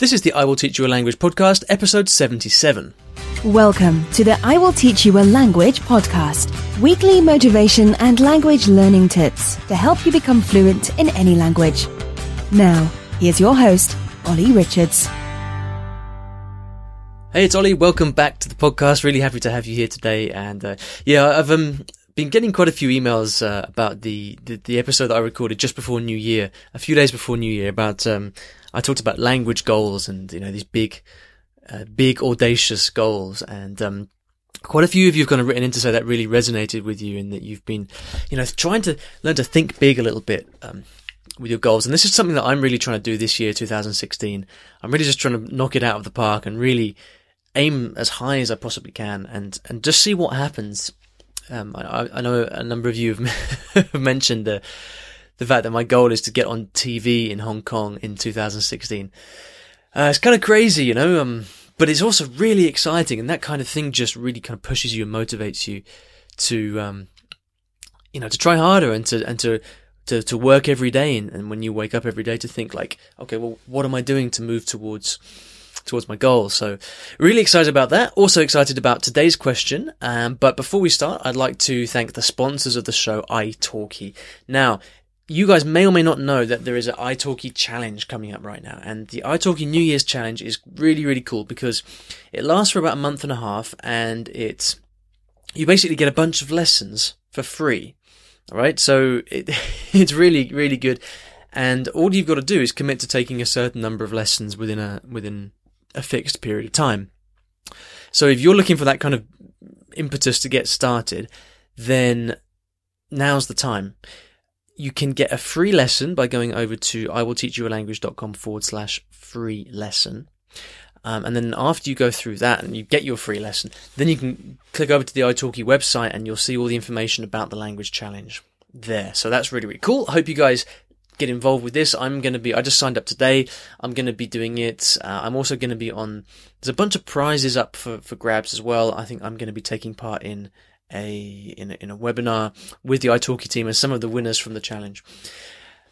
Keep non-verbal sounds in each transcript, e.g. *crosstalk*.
This is the I Will Teach You a Language podcast, episode 77. Welcome to the I Will Teach You a Language podcast, weekly motivation and language learning tips to help you become fluent in any language. Now, here's your host, Ollie Richards. Hey, it's Ollie. Welcome back to the podcast. Really happy to have you here today. And uh, yeah, I've um, been getting quite a few emails uh, about the, the, the episode that I recorded just before New Year, a few days before New Year, about um, I talked about language goals and, you know, these big, uh, big audacious goals. And, um, quite a few of you have kind of written in to say that really resonated with you and that you've been, you know, trying to learn to think big a little bit, um, with your goals. And this is something that I'm really trying to do this year, 2016. I'm really just trying to knock it out of the park and really aim as high as I possibly can and, and just see what happens. Um, I, I know a number of you have *laughs* mentioned the, the fact that my goal is to get on TV in Hong Kong in 2016. Uh, it's kind of crazy, you know, um, but it's also really exciting, and that kind of thing just really kind of pushes you and motivates you to, um, you know, to try harder and to and to to, to work every day, and, and when you wake up every day, to think like, okay, well, what am I doing to move towards towards my goals. So really excited about that. Also excited about today's question. Um, but before we start, I'd like to thank the sponsors of the show, italki. Now, you guys may or may not know that there is an italki challenge coming up right now. And the italki New Year's challenge is really, really cool because it lasts for about a month and a half and it's, you basically get a bunch of lessons for free. All right. So it, *laughs* it's really, really good. And all you've got to do is commit to taking a certain number of lessons within a, within a fixed period of time. So if you're looking for that kind of impetus to get started, then now's the time you can get a free lesson by going over to iwillteachyoualanguage.com forward slash free lesson. Um, and then after you go through that and you get your free lesson, then you can click over to the italki website and you'll see all the information about the language challenge there. So that's really, really cool. I hope you guys get involved with this. I'm going to be, I just signed up today. I'm going to be doing it. Uh, I'm also going to be on, there's a bunch of prizes up for, for grabs as well. I think I'm going to be taking part in a in a, in a webinar with the italki team and some of the winners from the challenge.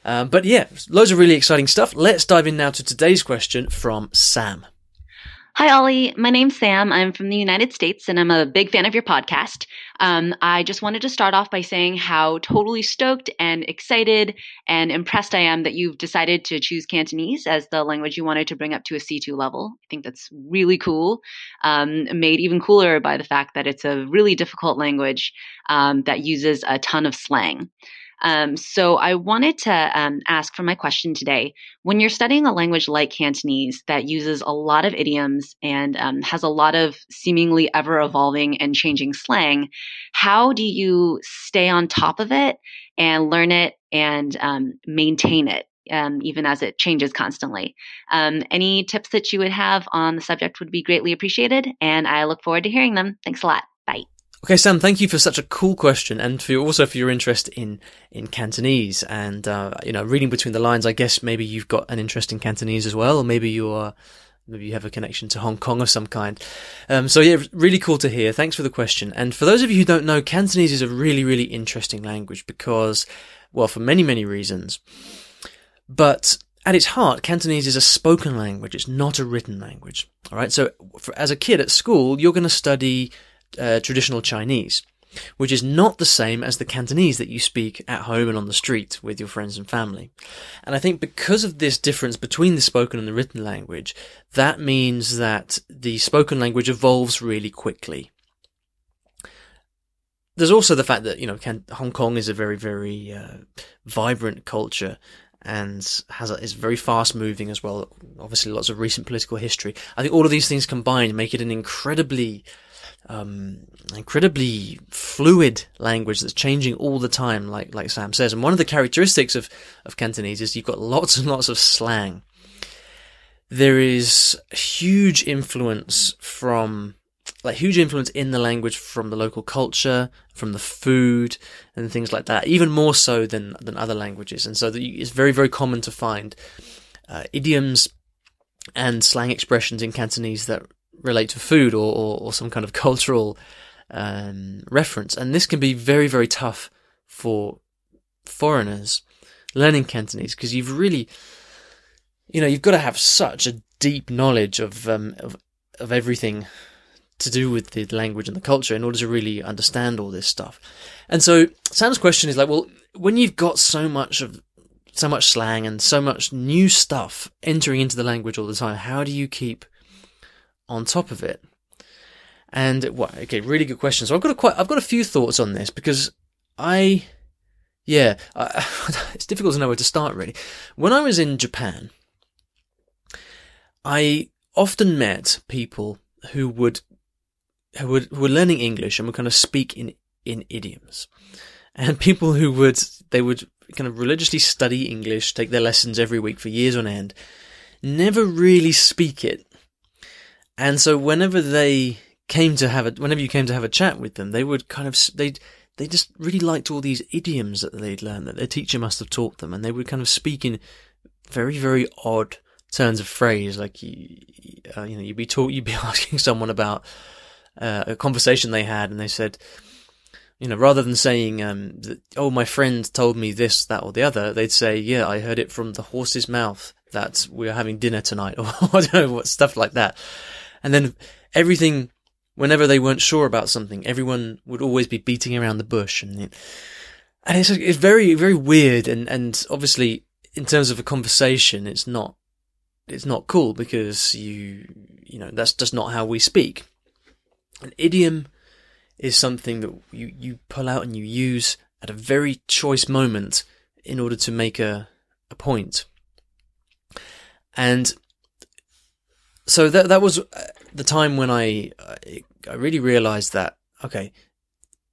Um, but yeah, loads of really exciting stuff. Let's dive in now to today's question from Sam. Hi, Ollie. My name's Sam. I'm from the United States and I'm a big fan of your podcast. Um, I just wanted to start off by saying how totally stoked and excited and impressed I am that you've decided to choose Cantonese as the language you wanted to bring up to a C2 level. I think that's really cool. Um, made even cooler by the fact that it's a really difficult language um, that uses a ton of slang. Um, so I wanted to um, ask for my question today. When you're studying a language like Cantonese that uses a lot of idioms and um, has a lot of seemingly ever evolving and changing slang, how do you stay on top of it and learn it and um, maintain it? Um, even as it changes constantly. Um, any tips that you would have on the subject would be greatly appreciated, and I look forward to hearing them. Thanks a lot. Bye. Okay, Sam, thank you for such a cool question and for also for your interest in, in Cantonese and, uh, you know, reading between the lines. I guess maybe you've got an interest in Cantonese as well, or maybe you're, maybe you have a connection to Hong Kong of some kind. Um, so yeah, really cool to hear. Thanks for the question. And for those of you who don't know, Cantonese is a really, really interesting language because, well, for many, many reasons. But at its heart, Cantonese is a spoken language. It's not a written language. All right. So for, as a kid at school, you're going to study uh, traditional Chinese, which is not the same as the Cantonese that you speak at home and on the street with your friends and family. And I think because of this difference between the spoken and the written language, that means that the spoken language evolves really quickly. There's also the fact that, you know, Hong Kong is a very, very uh, vibrant culture and has a, is very fast moving as well. Obviously, lots of recent political history. I think all of these things combined make it an incredibly um, incredibly fluid language that's changing all the time, like like Sam says. And one of the characteristics of of Cantonese is you've got lots and lots of slang. There is huge influence from like huge influence in the language from the local culture, from the food and things like that, even more so than than other languages. And so it's very very common to find uh, idioms and slang expressions in Cantonese that relate to food or, or, or some kind of *laughs* cultural um, reference. And this can be very, very tough for foreigners learning Cantonese because you've really, you know, you've got to have such a deep knowledge of um, of of everything to do with the language and the culture in order to really understand all this stuff. And so Sam's question is like, well, when you've got so much of so much slang and so much new stuff entering into the language all the time, how do you keep on top of it? And well, okay, really good question. So I've got a quite, I've got a few thoughts on this because I, yeah, I, *laughs* it's difficult to know where to start really. When I was in Japan, I often met people who would who would who were learning English and would kind of speak in in idioms, and *laughs* people who would they would kind of religiously study English, take their lessons every week for years on end, never really speak it, and so whenever they came to have a whenever you came to have a chat with them, they would kind of they'd, they just really liked all these idioms that they'd learned that their teacher must have taught them, and they would kind of speak in very very odd turns of phrase. Like you, uh, you know, you'd be talk, you'd be *laughs* asking someone about uh, a conversation they had, and they said, you know, rather than saying, um, that, "Oh, my friend told me this, that, or the other," they'd say, "Yeah, I heard it from the horse's mouth that we're having dinner tonight," *laughs* or I don't know stuff like that. And then everything, whenever they weren't sure about something, everyone would always be beating around the bush, and it, and it's it's very very weird, and and obviously in terms of a conversation, it's not it's not cool because you you know that's just not how we speak. An idiom is something that you you pull out and you use at a very choice moment in order to make a a point. And so that that was the time when I I really realized that okay,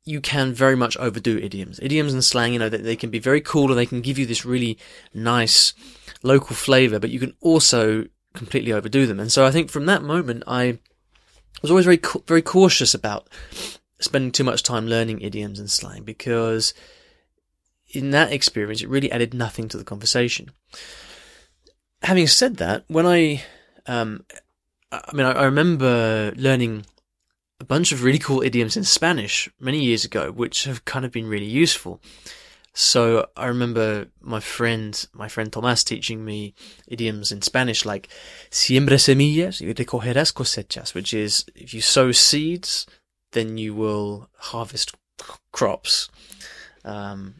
you can very much overdo idioms. Idioms and slang, you know, they, they can be very cool and they can give you this really nice local flavor, but you can also completely overdo them. And so I think from that moment, I was always very, very cautious about spending too much time learning idioms and slang because in that experience, it really added nothing to the conversation. Having said that, when I, um, I mean, I, I remember learning a bunch of really cool idioms in Spanish many years ago, which have kind of been really useful. So I remember my friend, my friend Tomás teaching me idioms in Spanish like siembra semillas y recogerás cosechas, which is if you sow seeds, then you will harvest crops um,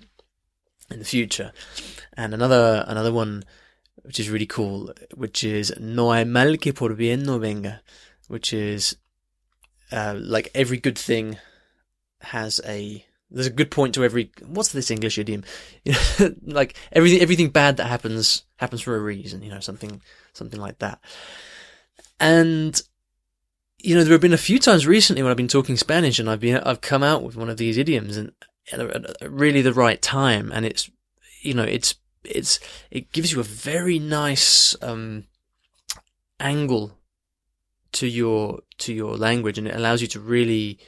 in the future. And another another one which is really cool, which is no hay mal que por bien no venga, which is uh, like every good thing has a there's a good point to every what's this English idiom? *laughs* like everything everything bad that happens happens for a reason, you know, something something like that. And you know, there have been a few times recently when I've been talking Spanish and I've been I've come out with one of these idioms and at really the right time and it's you know, it's it's it gives you a very nice um angle to your to your language and it allows you to really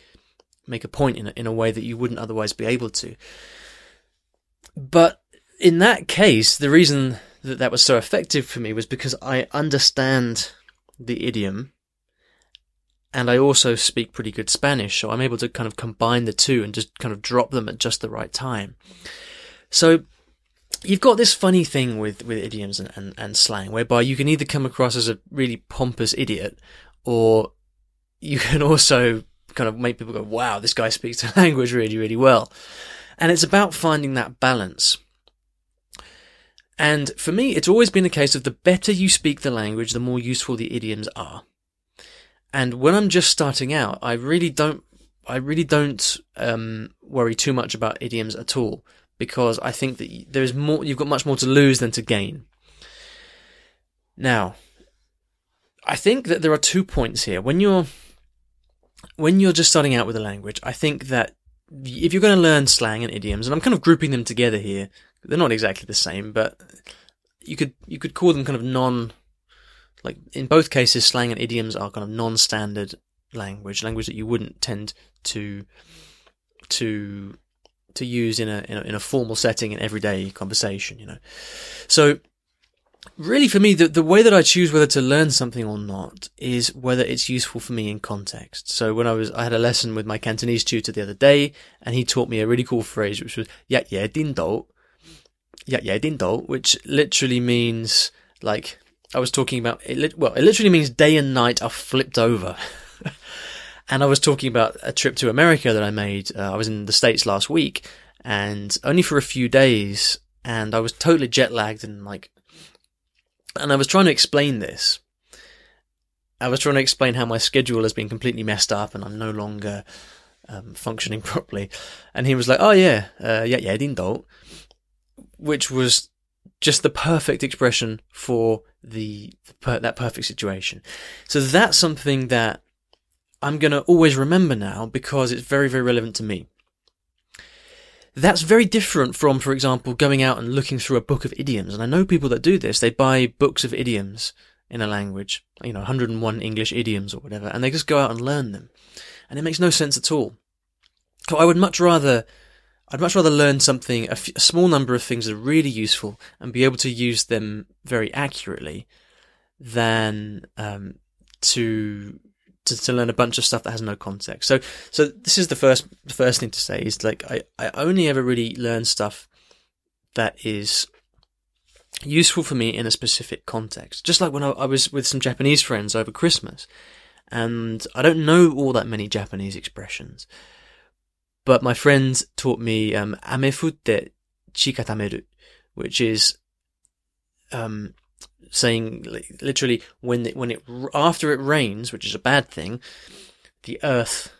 make a point in a, in a way that you wouldn't otherwise be able to. But in that case, the reason that that was so effective for me was because I understand the idiom and I also speak pretty good Spanish, so I'm able to kind of combine the two and just kind of drop them at just the right time. So you've got this funny thing with, with idioms and, and, and slang whereby you can either come across as a really pompous idiot or you can *laughs* also kind of make people go, wow, this guy speaks the *laughs* language really, really well. And it's about finding that balance. And for me, it's always been a case of the better you speak the language, the more useful the idioms are. And when I'm just starting out, I really don't, I really don't um, worry too much about idioms at all because I think that there's more, you've got much more to lose than to gain. Now, I think that there are two points here. When you're when you're just starting out with a language, I think that if you're going to learn slang and idioms, and I'm kind of grouping them together here, they're not exactly the same, but you could you could call them kind of non like in both cases slang and idioms are kind of non-standard language, language that you wouldn't tend to to to use in a, in a in a formal setting in everyday conversation, you know. So really for me, the, the way that I choose whether to learn something or not is whether it's useful for me in context. So when I was, I had a lesson with my Cantonese tutor the other day and he taught me a really cool phrase, which was, yeah, yeah, din do. Yeah, yeah, din do, which literally means like, I was talking about it. Well, it literally means day and night are flipped over. *laughs* and I was talking about a trip to America that I made. Uh, I was in the States last week and only for a few days and I was totally jet lagged and like, and I was trying to explain this. I was trying to explain how my schedule has been completely messed up and I'm no longer um, functioning *laughs* properly. And he was like, "Oh yeah, uh, yeah, yeah, din which was just the perfect expression for the that perfect situation. So that's something that I'm going to always remember now because it's very very relevant to me. That's very different from, for example, going out and looking through a book of idioms. And I know people that do this. They buy books of idioms in a language, you know, 101 English idioms or whatever, and they just go out and learn them. And it makes no sense at all. So I would much rather, I'd much rather learn something, a, f- a small number of things that are really useful and be able to use them very accurately than, um, to to, to learn a bunch of stuff that has no context. So, so this is the first, the first thing to say is like, I, I only ever really learn stuff that is useful for me in a specific context. Just like when I, I was with some Japanese friends over Christmas and I don't know all that many Japanese expressions, but my friends taught me, um, chikatameru, which is, um, saying literally when it, when it after it rains, which is a bad thing, the earth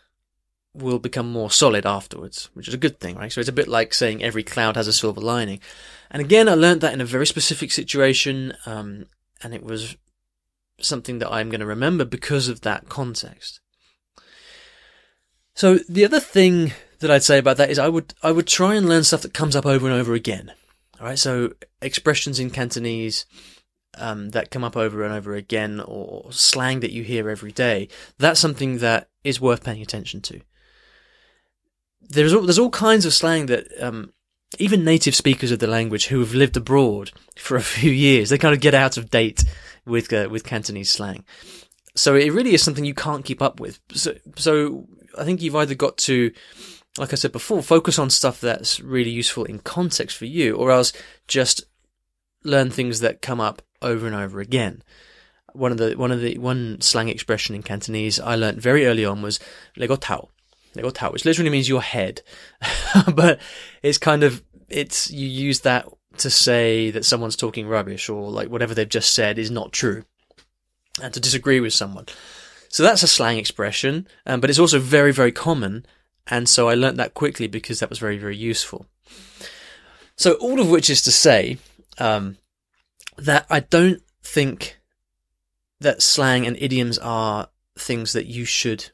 will become more solid afterwards, which is a good thing, right? So it's a bit like saying every cloud has a silver lining. And again, I learned that in a very specific situation, um, and it was something that I'm going to remember because of that context. So the other thing that I'd say about that is I would I would try and learn stuff that comes up over and over again. All right, so expressions in Cantonese, um, that come up over and over again or slang that you hear every day, that's something that is worth paying attention to. There's all, there's all kinds of slang that um, even native speakers of the language who have lived abroad for a *laughs* few years, they kind of get out of date with uh, with Cantonese slang. So it really is something you can't keep up with. So, so I think you've either got to, like I said before, focus on stuff that's really useful in context for you, or else just learn things that come up over and over again. One of the one of the one slang expression in Cantonese I learnt very early on was "lego tao," "lego tao," which literally means your head, *laughs* but it's kind of it's you use that to say that someone's talking rubbish or like whatever they've just said is not true, and to disagree with someone. So that's a slang expression, um, but it's also very very common, and so I learnt that quickly because that was very very useful. So all of which is to say, um, that I don't think that slang and idioms are things that you should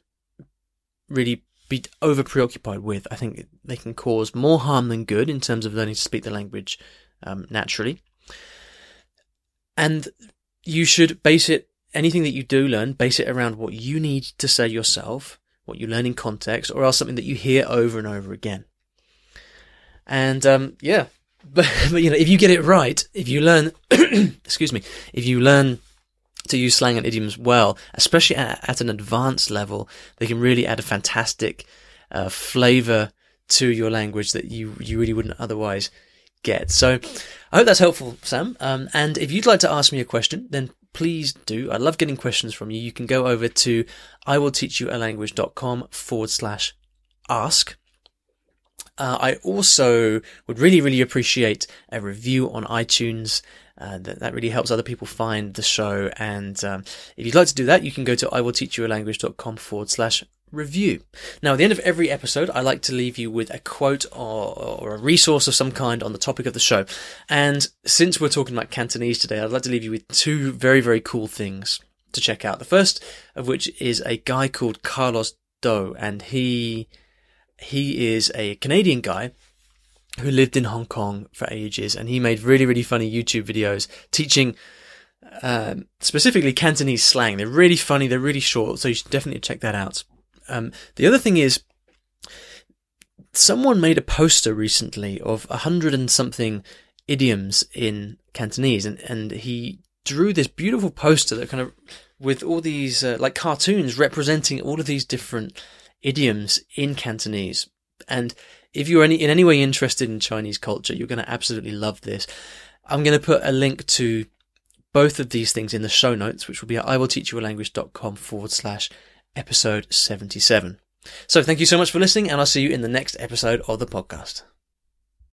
really be over preoccupied with. I think they can cause more harm than good in terms of learning to speak the language um, naturally. And you should base it, anything that you do learn, base it around what you need to say yourself, what you learn in context, or else something that you hear over and over again. And um, yeah, but, *laughs* but you know, if you get it right, if you learn, *clears throat* excuse me, if you learn to use slang and idioms well, especially at, at an advanced level, they can really add a fantastic uh, flavor to your language that you you really wouldn't otherwise get. So, I hope that's helpful, Sam. Um, and if you'd like to ask me a question, then please do. I love getting questions from you. You can go over to iwillteachyoualanguage.com forward slash ask. Uh, I also would really, really appreciate a review on iTunes. Uh, that, that really helps other people find the show. And um, if you'd like to do that, you can go to iwillteachyoualanguage.com forward slash review. Now, at the end of every episode, I like to leave you with a quote or, or, a resource of some kind on the topic of the show. And since we're talking about Cantonese today, I'd like to leave you with two very, very cool things to check out. The first of which is a guy called Carlos Douh, and he he is a Canadian guy who lived in Hong Kong for ages, and he made really, really funny YouTube videos teaching um, specifically Cantonese slang. They're really funny, they're really short, so you should definitely check that out. Um, the other thing is, someone made a poster recently of a hundred and something idioms in Cantonese, and, and he drew this beautiful poster that kind of with all these uh, like cartoons representing all of these different idioms in Cantonese. And if you're any, in any way interested in Chinese culture, you're going to absolutely love this. I'm going to put a link to both of these things in the show notes, which will be at iwillteachyoualanguage.com forward slash episode 77. So thank you so much for listening, and I'll see you in the next episode of the podcast.